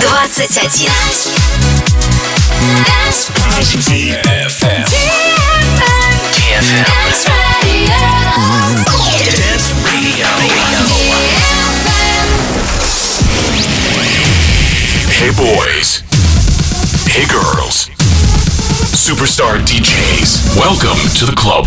21. Hey boys. Hey girls. Superstar DJs. Welcome to the club.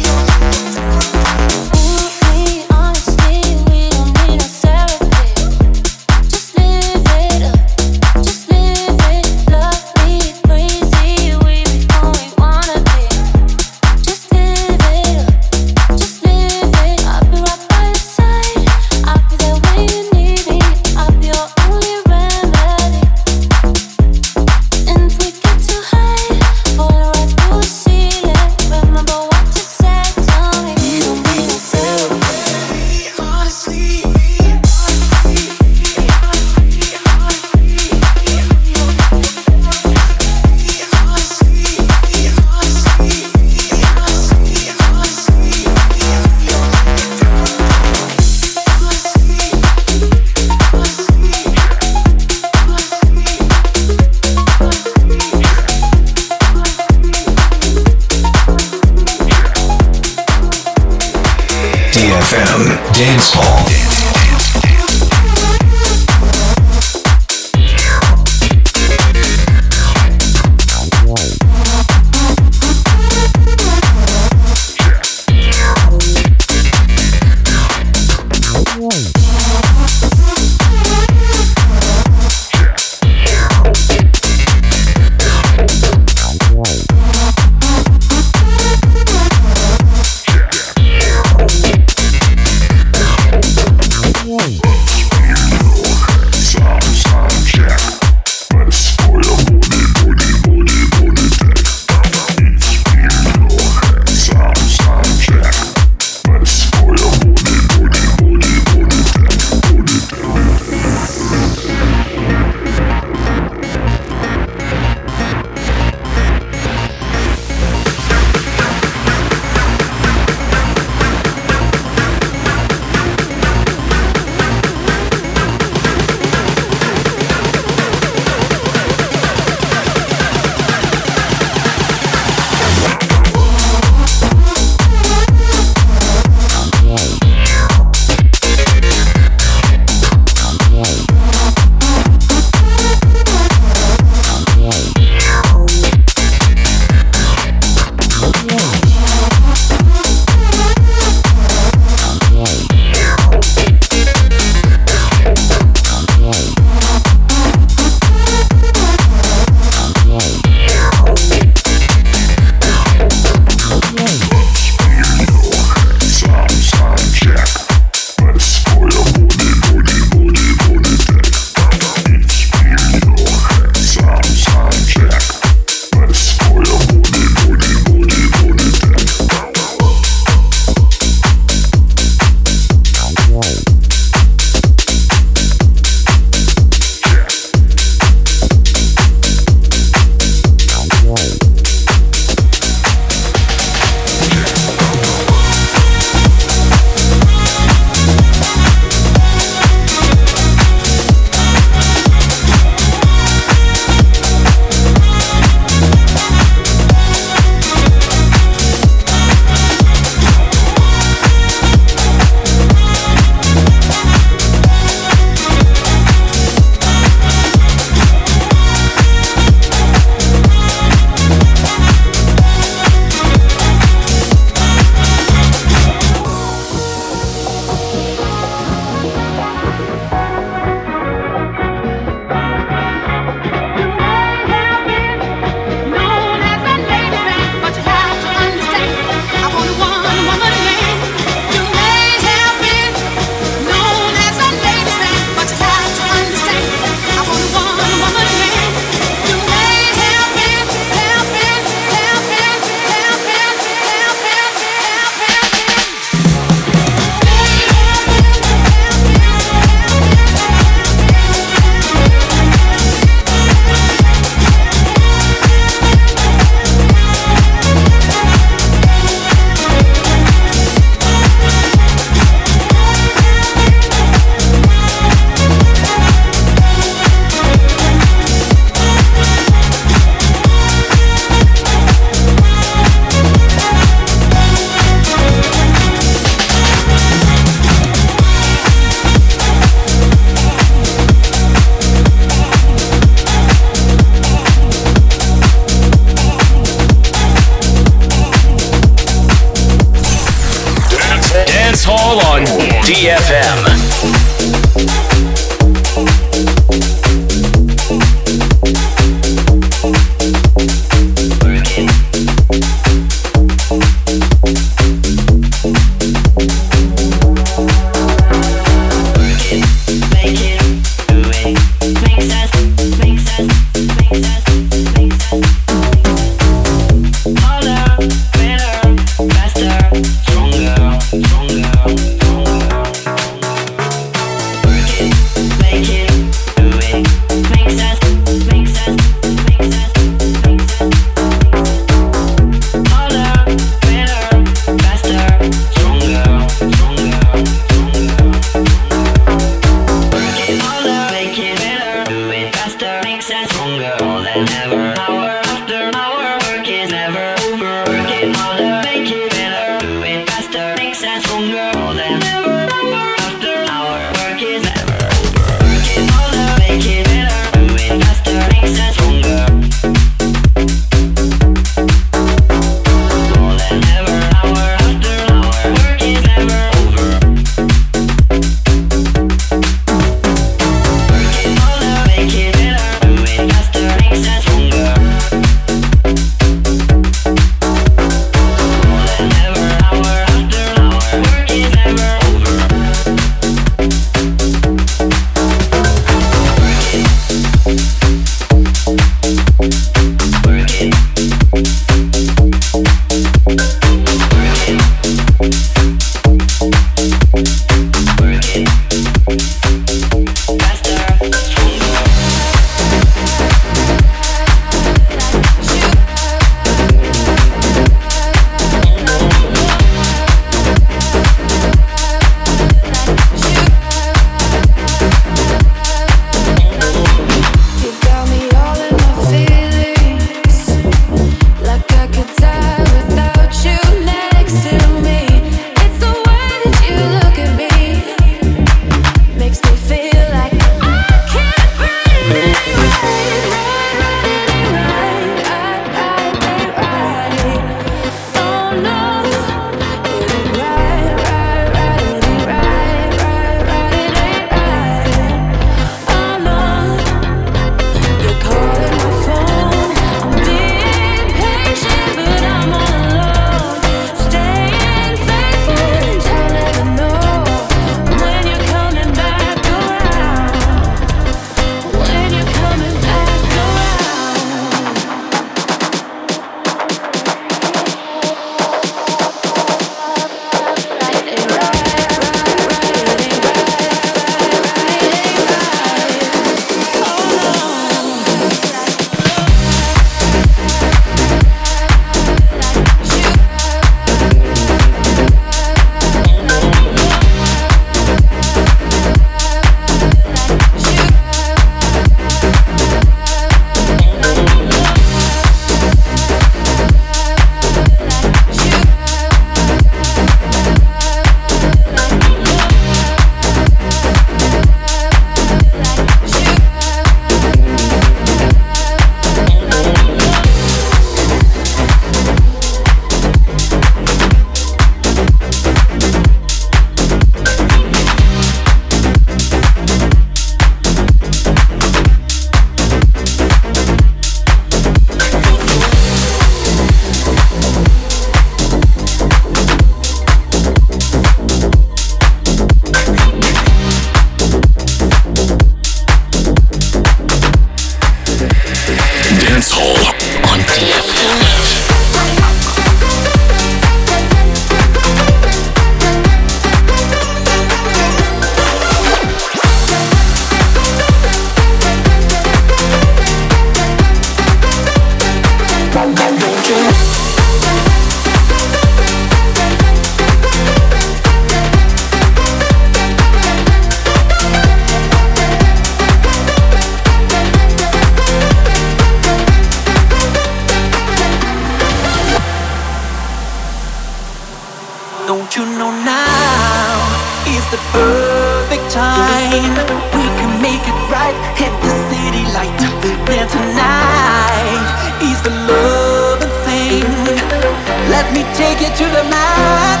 Let me take you to the mat.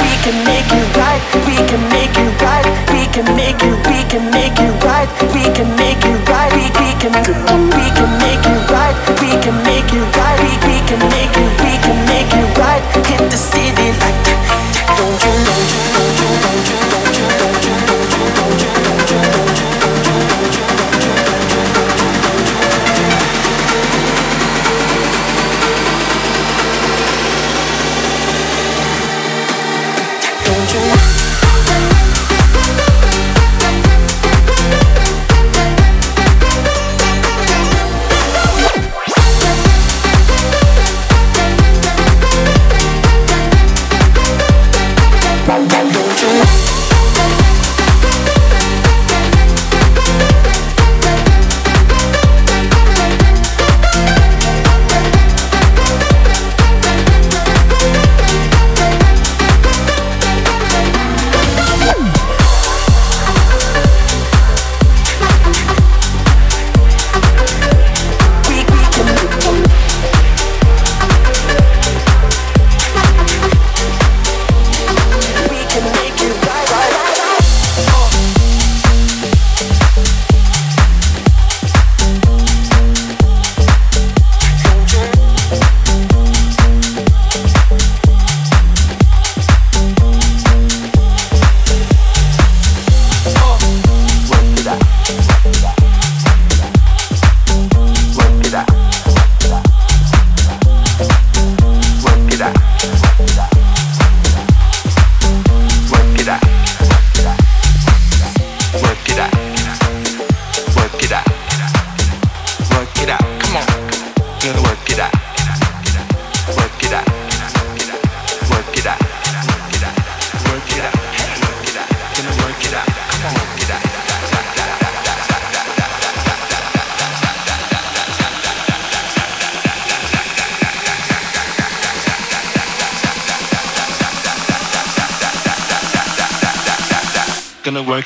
We can make it right. We can make it right. We can make it. We can make it right. We can make it right. We, we can. We can make it right. We can make it right. We, we can make it. We can make it right. Hit the city like. Don't you? Don't you? Don't you? Don't you?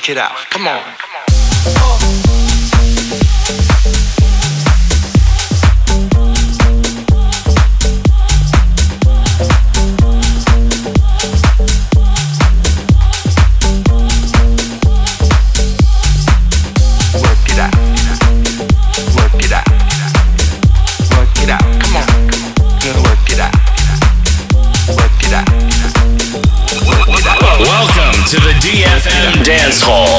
Check it out. Come on. Roll.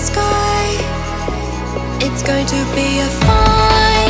sky. It's going to be a fine.